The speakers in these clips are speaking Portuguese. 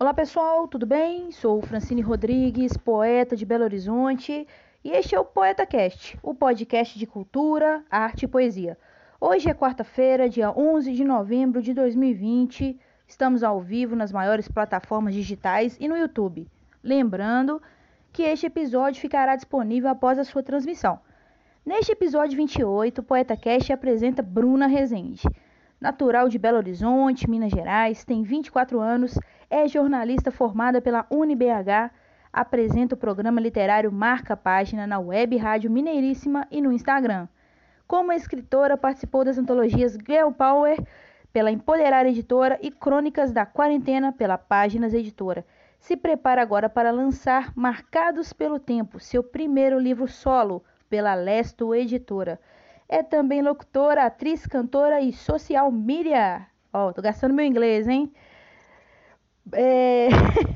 Olá pessoal, tudo bem? Sou Francine Rodrigues, poeta de Belo Horizonte, e este é o Poeta Cast, o podcast de cultura, arte e poesia. Hoje é quarta-feira, dia 11 de novembro de 2020. Estamos ao vivo nas maiores plataformas digitais e no YouTube. Lembrando que este episódio ficará disponível após a sua transmissão. Neste episódio 28, o Poeta Cast apresenta Bruna Rezende. Natural de Belo Horizonte, Minas Gerais, tem 24 anos é jornalista formada pela UniBH, apresenta o programa literário Marca Página na Web Rádio Mineiríssima e no Instagram. Como escritora, participou das antologias Girl Power pela Empoderar Editora e Crônicas da Quarentena pela Páginas Editora. Se prepara agora para lançar Marcados pelo Tempo, seu primeiro livro solo, pela Lesto Editora. É também locutora, atriz, cantora e social media. Ó, oh, tô gastando meu inglês, hein? É...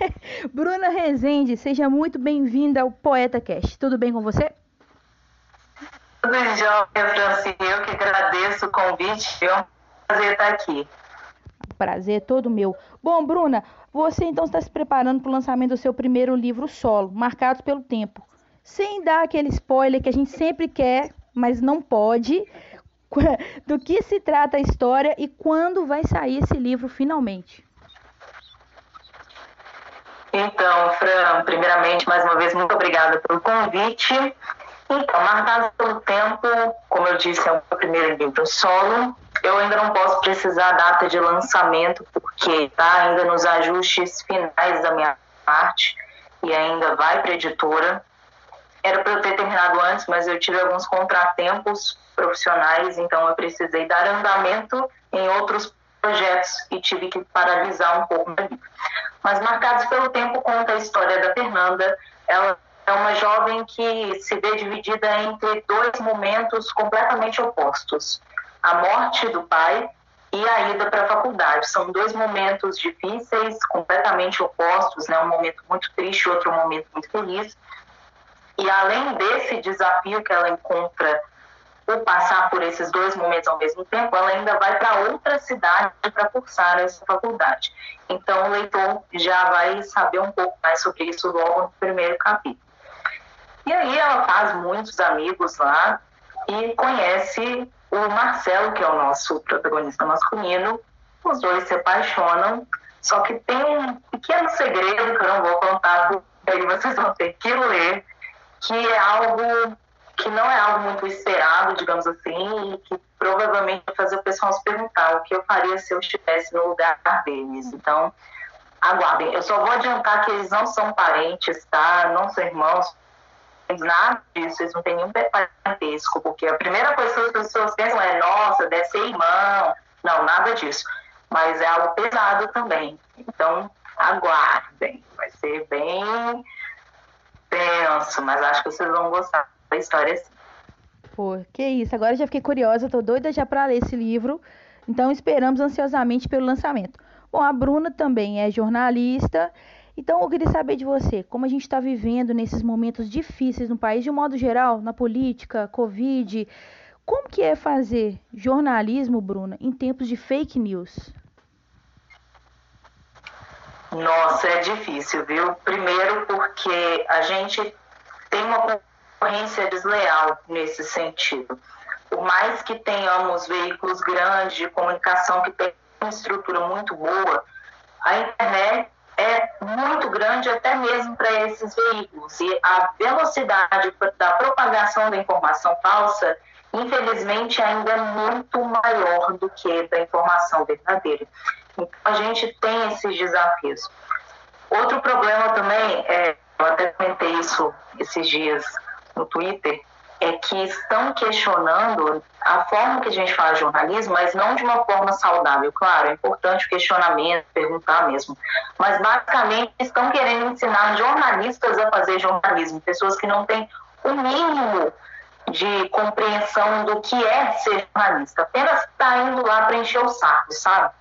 Bruna Rezende, seja muito bem-vinda ao Poeta Cast. Tudo bem com você? Tudo jóia, Francine. Eu que agradeço o convite. Prazer estar aqui. Prazer é todo meu. Bom, Bruna, você então está se preparando para o lançamento do seu primeiro livro solo, Marcados pelo Tempo. Sem dar aquele spoiler que a gente sempre quer, mas não pode, do que se trata a história e quando vai sair esse livro finalmente. Então, Fran, primeiramente, mais uma vez, muito obrigada pelo convite. Então, Marcado pelo Tempo, como eu disse, é o meu primeiro livro solo. Eu ainda não posso precisar a data de lançamento, porque está ainda nos ajustes finais da minha parte e ainda vai para editora. Era para eu ter terminado antes, mas eu tive alguns contratempos profissionais, então eu precisei dar andamento em outros projetos e tive que paralisar um pouco. Mas Marcados pelo Tempo conta a história da Fernanda. Ela é uma jovem que se vê dividida entre dois momentos completamente opostos: a morte do pai e a ida para a faculdade. São dois momentos difíceis, completamente opostos, né? Um momento muito triste, outro momento muito feliz. E além desse desafio que ela encontra por passar por esses dois momentos ao mesmo tempo, ela ainda vai para outra cidade para cursar essa faculdade. Então, o leitor já vai saber um pouco mais sobre isso logo no primeiro capítulo. E aí ela faz muitos amigos lá e conhece o Marcelo, que é o nosso protagonista masculino. Os dois se apaixonam, só que tem um pequeno segredo que eu não vou contar, aí vocês vão ter que ler, que é algo que não é algo muito esperado, digamos assim, e que provavelmente vai fazer o pessoal se perguntar o que eu faria se eu estivesse no lugar deles. Então, aguardem. Eu só vou adiantar que eles não são parentes, tá? Não são irmãos, nada disso, eles não têm nenhum parentesco, porque a primeira coisa que as pessoas pensam é, nossa, deve ser irmão. Não, nada disso. Mas é algo pesado também. Então, aguardem. Vai ser bem tenso, mas acho que vocês vão gostar a história assim. Pô, que isso. Agora já fiquei curiosa, tô doida já para ler esse livro. Então esperamos ansiosamente pelo lançamento. Bom, a Bruna também é jornalista. Então eu queria saber de você, como a gente está vivendo nesses momentos difíceis no país, de um modo geral, na política, Covid. Como que é fazer jornalismo, Bruna, em tempos de fake news? Nossa, é difícil, viu? Primeiro porque a gente tem uma concorrência desleal nesse sentido. Por mais que tenhamos veículos grandes de comunicação que têm uma estrutura muito boa, a internet muito grande até mesmo para esses veículos. E a velocidade da propagação da informação falsa, infelizmente, ainda é muito maior do que da informação verdadeira. Então, a gente tem esses desafios. Outro problema também, é, eu até comentei isso esses dias no Twitter é que estão questionando a forma que a gente faz jornalismo, mas não de uma forma saudável. Claro, é importante o questionamento, perguntar mesmo. Mas basicamente estão querendo ensinar jornalistas a fazer jornalismo, pessoas que não têm o mínimo de compreensão do que é ser jornalista, apenas está indo lá para encher o saco, sabe?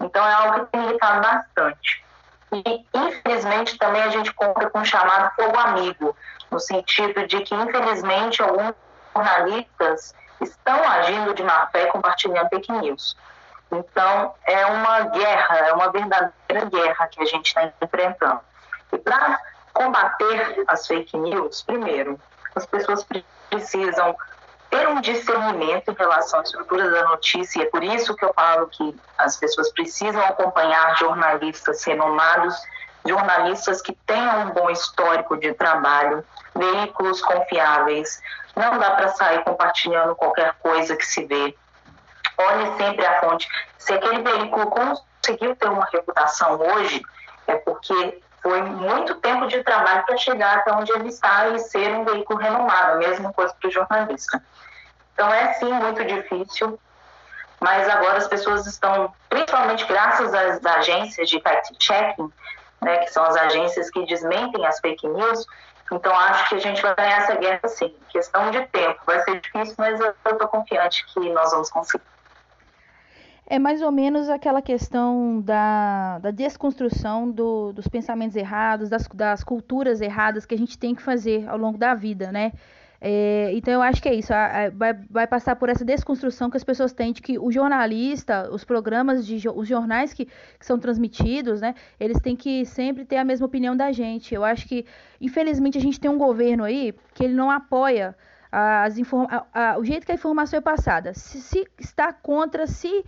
Então é algo que tem irritado bastante. E, infelizmente, também a gente conta com o chamado fogo amigo, no sentido de que, infelizmente, alguns jornalistas estão agindo de má fé compartilhando fake news. Então, é uma guerra, é uma verdadeira guerra que a gente está enfrentando. E para combater as fake news, primeiro, as pessoas precisam ter um discernimento em relação à estrutura da notícia, e é por isso que eu falo que as pessoas precisam acompanhar jornalistas renomados, jornalistas que tenham um bom histórico de trabalho, veículos confiáveis. Não dá para sair compartilhando qualquer coisa que se vê. Olhe sempre a fonte. Se aquele veículo conseguiu ter uma reputação hoje, é porque foi muito tempo de trabalho para chegar até onde ele está e ser um veículo renomado, a mesma coisa para o jornalista. Então é sim muito difícil, mas agora as pessoas estão, principalmente graças às agências de fact-checking, né, que são as agências que desmentem as fake news, então acho que a gente vai ganhar essa guerra sim. Questão de tempo, vai ser difícil, mas eu estou confiante que nós vamos conseguir. É mais ou menos aquela questão da, da desconstrução do, dos pensamentos errados, das, das culturas erradas que a gente tem que fazer ao longo da vida, né? É, então eu acho que é isso, vai, vai passar por essa desconstrução que as pessoas têm de que o jornalista, os programas de os jornais que, que são transmitidos, né, eles têm que sempre ter a mesma opinião da gente. Eu acho que, infelizmente, a gente tem um governo aí que ele não apoia as a, a, o jeito que a informação é passada. Se, se está contra, se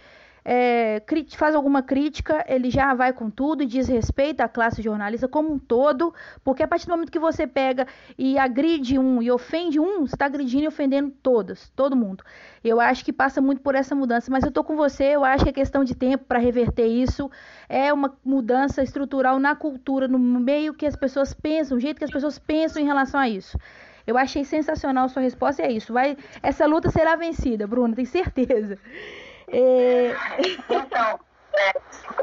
é, faz alguma crítica, ele já vai com tudo e diz respeito à classe jornalista como um todo, porque a partir do momento que você pega e agride um e ofende um, você está agredindo e ofendendo todas, todo mundo. Eu acho que passa muito por essa mudança, mas eu estou com você, eu acho que é questão de tempo para reverter isso. É uma mudança estrutural na cultura, no meio que as pessoas pensam, o jeito que as pessoas pensam em relação a isso. Eu achei sensacional a sua resposta e é isso. Vai, essa luta será vencida, Bruna, tenho certeza. É... Então, é,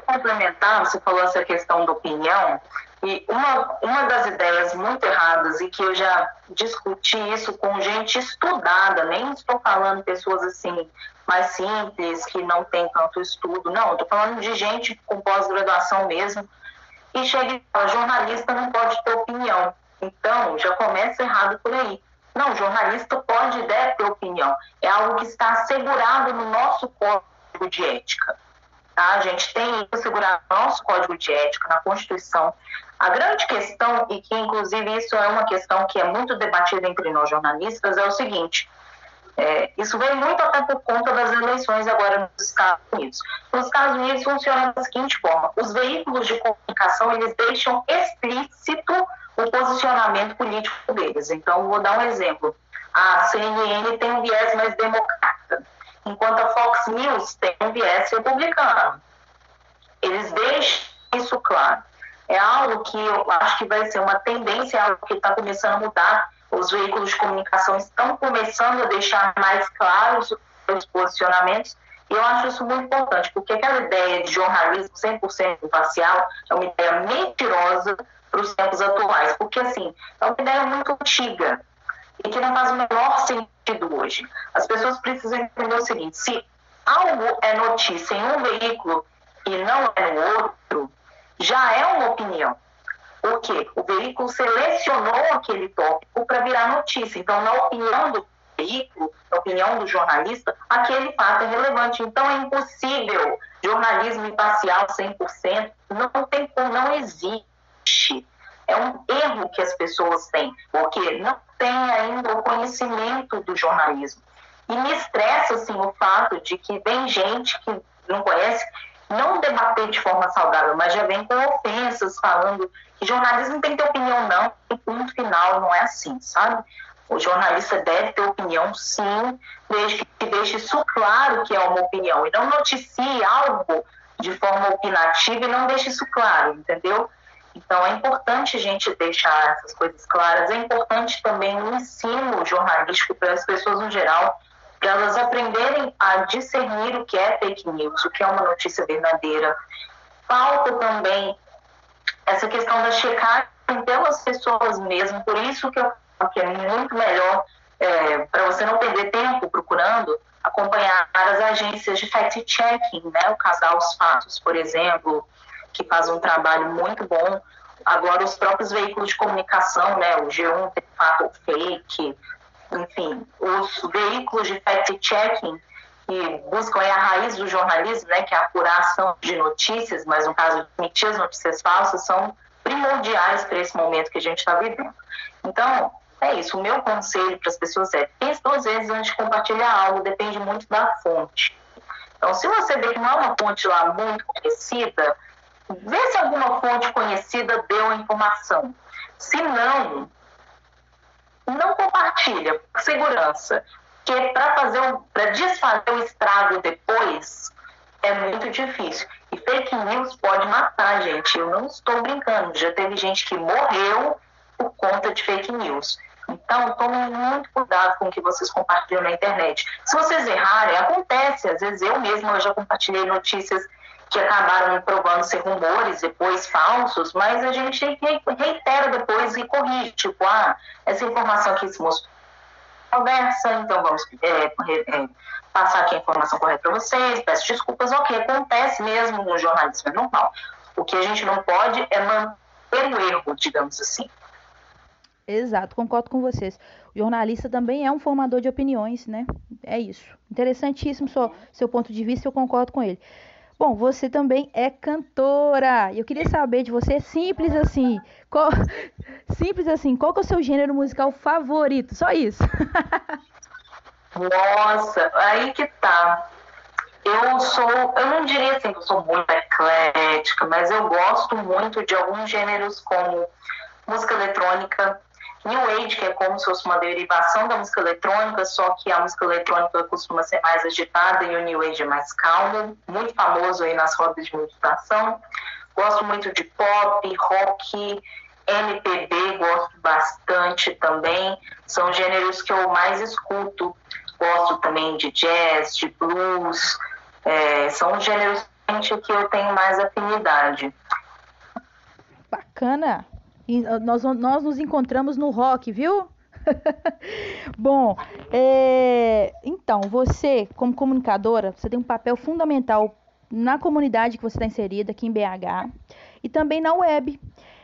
complementar, você falou essa questão da opinião, e uma, uma das ideias muito erradas, e que eu já discuti isso com gente estudada, nem estou falando pessoas assim mais simples, que não tem tanto estudo, não, estou falando de gente com pós-graduação mesmo, e chega e fala, jornalista não pode ter opinião. Então, já começa errado por aí. Não, jornalista pode e deve ter opinião. É algo que está assegurado no nosso código de ética. Tá? A gente tem assegurado no nosso código de ética, na Constituição. A grande questão, e que inclusive isso é uma questão que é muito debatida entre nós jornalistas, é o seguinte: é, isso vem muito até por conta das eleições agora nos Estados Unidos. Nos Estados Unidos funciona da seguinte forma: os veículos de comunicação eles deixam explícito o posicionamento político deles. Então, vou dar um exemplo. A CNN tem um viés mais democrata, enquanto a Fox News tem um viés republicano. Eles deixam isso claro. É algo que eu acho que vai ser uma tendência, é algo que está começando a mudar. Os veículos de comunicação estão começando a deixar mais claros os posicionamentos. E eu acho isso muito importante, porque aquela ideia de jornalismo 100% imparcial é uma ideia mentirosa para os tempos atuais, porque assim, é uma ideia muito antiga e que não faz o menor sentido hoje. As pessoas precisam entender o seguinte: se algo é notícia em um veículo e não é no outro, já é uma opinião. Por quê? O veículo selecionou aquele tópico para virar notícia. Então, na opinião do veículo, opinião do jornalista, aquele fato é relevante. Então, é impossível jornalismo imparcial 100%. Não tem não existe existe. É um erro que as pessoas têm, porque não tem ainda o conhecimento do jornalismo. E me estressa assim, o fato de que vem gente que não conhece, não debater de forma saudável, mas já vem com ofensas falando que jornalismo tem que ter opinião, não. E ponto final, não é assim, sabe? O jornalista deve ter opinião, sim, desde que deixe isso claro que é uma opinião. E não noticie algo de forma opinativa e não deixe isso claro, entendeu? Então, é importante a gente deixar essas coisas claras. É importante também o ensino jornalístico para as pessoas no geral, para elas aprenderem a discernir o que é fake news, o que é uma notícia verdadeira. Falta também essa questão da checagem pelas pessoas mesmo. Por isso que eu que é muito melhor, é, para você não perder tempo procurando, acompanhar as agências de fact-checking, né? o Casal Os Fatos, por exemplo, que faz um trabalho muito bom. Agora, os próprios veículos de comunicação, né, o G1 tem fato fake, enfim, os veículos de fact-checking que buscam é a raiz do jornalismo, né, que é a apuração de notícias, mas no caso de emitir as notícias falsas, são primordiais para esse momento que a gente está vivendo. Então, é isso. O meu conselho para as pessoas é pense duas vezes antes de compartilhar algo, depende muito da fonte. Então, se você vê que não é uma fonte lá muito conhecida, vê se alguma fonte conhecida deu a informação. Se não, não compartilha, segurança. Porque para fazer, para desfazer o estrago depois é muito difícil. E fake news pode matar, gente. Eu não estou brincando. Já teve gente que morreu por conta de fake news. Então, tomem muito cuidado com o que vocês compartilham na internet. Se vocês errarem, acontece. Às vezes eu mesma já compartilhei notícias que acabaram provando ser rumores, depois falsos, mas a gente reitera depois e corrige. Tipo, ah, essa informação aqui se mostrou conversa, então vamos é, é, passar aqui a informação correta para vocês, peço desculpas, ok, acontece mesmo no jornalismo, é normal. O que a gente não pode é manter o erro, digamos assim. Exato, concordo com vocês. O jornalista também é um formador de opiniões, né? É isso. Interessantíssimo seu, seu ponto de vista, eu concordo com ele. Bom, você também é cantora. Eu queria saber de você, simples assim, qual, simples assim, qual que é o seu gênero musical favorito? Só isso. Nossa, aí que tá. Eu sou, eu não diria assim que eu sou muito eclética, mas eu gosto muito de alguns gêneros como música eletrônica, New Age, que é como se fosse uma derivação da música eletrônica, só que a música eletrônica costuma ser mais agitada e o New Age é mais calmo, muito famoso aí nas rodas de meditação. Gosto muito de pop, rock, MPB, gosto bastante também. São gêneros que eu mais escuto. Gosto também de jazz, de blues. É, são gêneros que eu tenho mais afinidade. Bacana. Nós, nós nos encontramos no rock, viu? Bom, é, então, você, como comunicadora, você tem um papel fundamental na comunidade que você está inserida aqui em BH e também na web.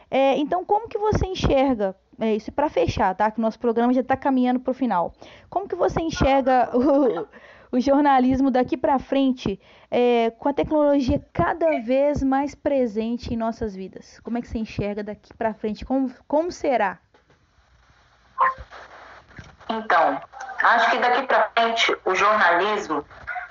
É, então, como que você enxerga é, isso para fechar, tá? Que o nosso programa já está caminhando para o final. Como que você enxerga o jornalismo daqui para frente, é, com a tecnologia cada vez mais presente em nossas vidas? Como é que você enxerga daqui para frente? Como, como será? Então, acho que daqui para frente o jornalismo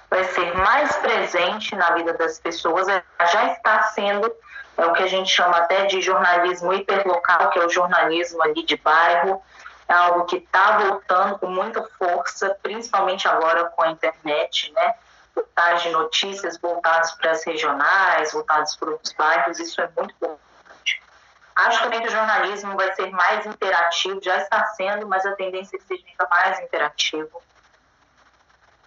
vai ser mais presente na vida das pessoas, já está sendo, é o que a gente chama até de jornalismo hiperlocal, que é o jornalismo ali de bairro, é algo que está voltando com muita força, principalmente agora com a internet, né? Portais de notícias voltados para as regionais, voltados para os bairros, isso é muito importante. Acho também que o jornalismo vai ser mais interativo, já está sendo, mas a tendência é que seja ainda mais interativo.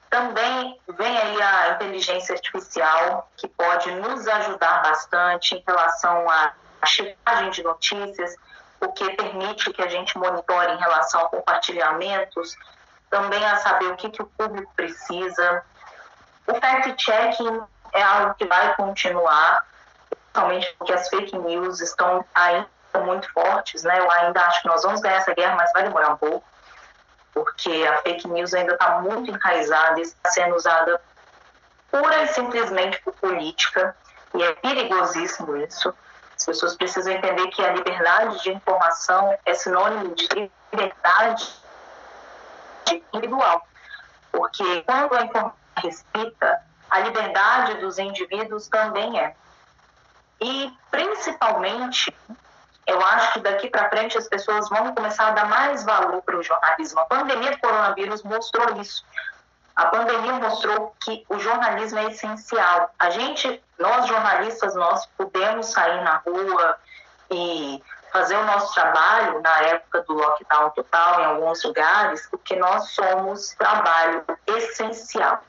Também vem aí a inteligência artificial, que pode nos ajudar bastante em relação à chegagem de notícias, o que permite que a gente monitore em relação a compartilhamentos, também a saber o que, que o público precisa. O fact-checking é algo que vai continuar, principalmente porque as fake news estão ainda muito fortes, né? Eu ainda acho que nós vamos ganhar essa guerra, mas vai demorar um pouco, porque a fake news ainda está muito enraizada e está sendo usada pura e simplesmente por política, e é perigosíssimo isso. As pessoas precisam entender que a liberdade de informação é sinônimo de liberdade individual. Porque quando a informação respeita, a liberdade dos indivíduos também é. E, principalmente, eu acho que daqui para frente as pessoas vão começar a dar mais valor para o jornalismo. A pandemia do coronavírus mostrou isso. A pandemia mostrou que o jornalismo é essencial. A gente, nós jornalistas, nós podemos sair na rua e fazer o nosso trabalho na época do lockdown total em alguns lugares, porque nós somos trabalho essencial.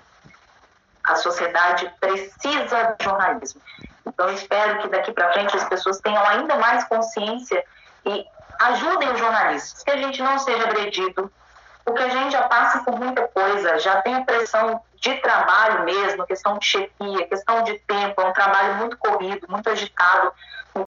A sociedade precisa de jornalismo. Então, espero que daqui para frente as pessoas tenham ainda mais consciência e ajudem os jornalistas, que a gente não seja agredido porque a gente já passa por muita coisa, já tem a pressão de trabalho mesmo, questão de chefia, questão de tempo, é um trabalho muito corrido, muito agitado,